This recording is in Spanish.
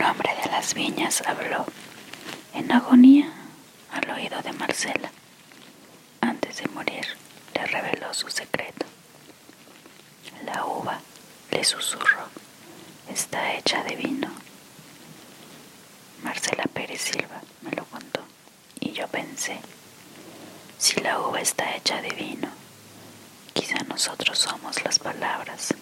El hombre de las viñas habló en agonía al oído de Marcela. Antes de morir, le reveló su secreto. La uva, le susurró, está hecha de vino. Marcela Pérez Silva me lo contó y yo pensé, si la uva está hecha de vino, quizá nosotros somos las palabras.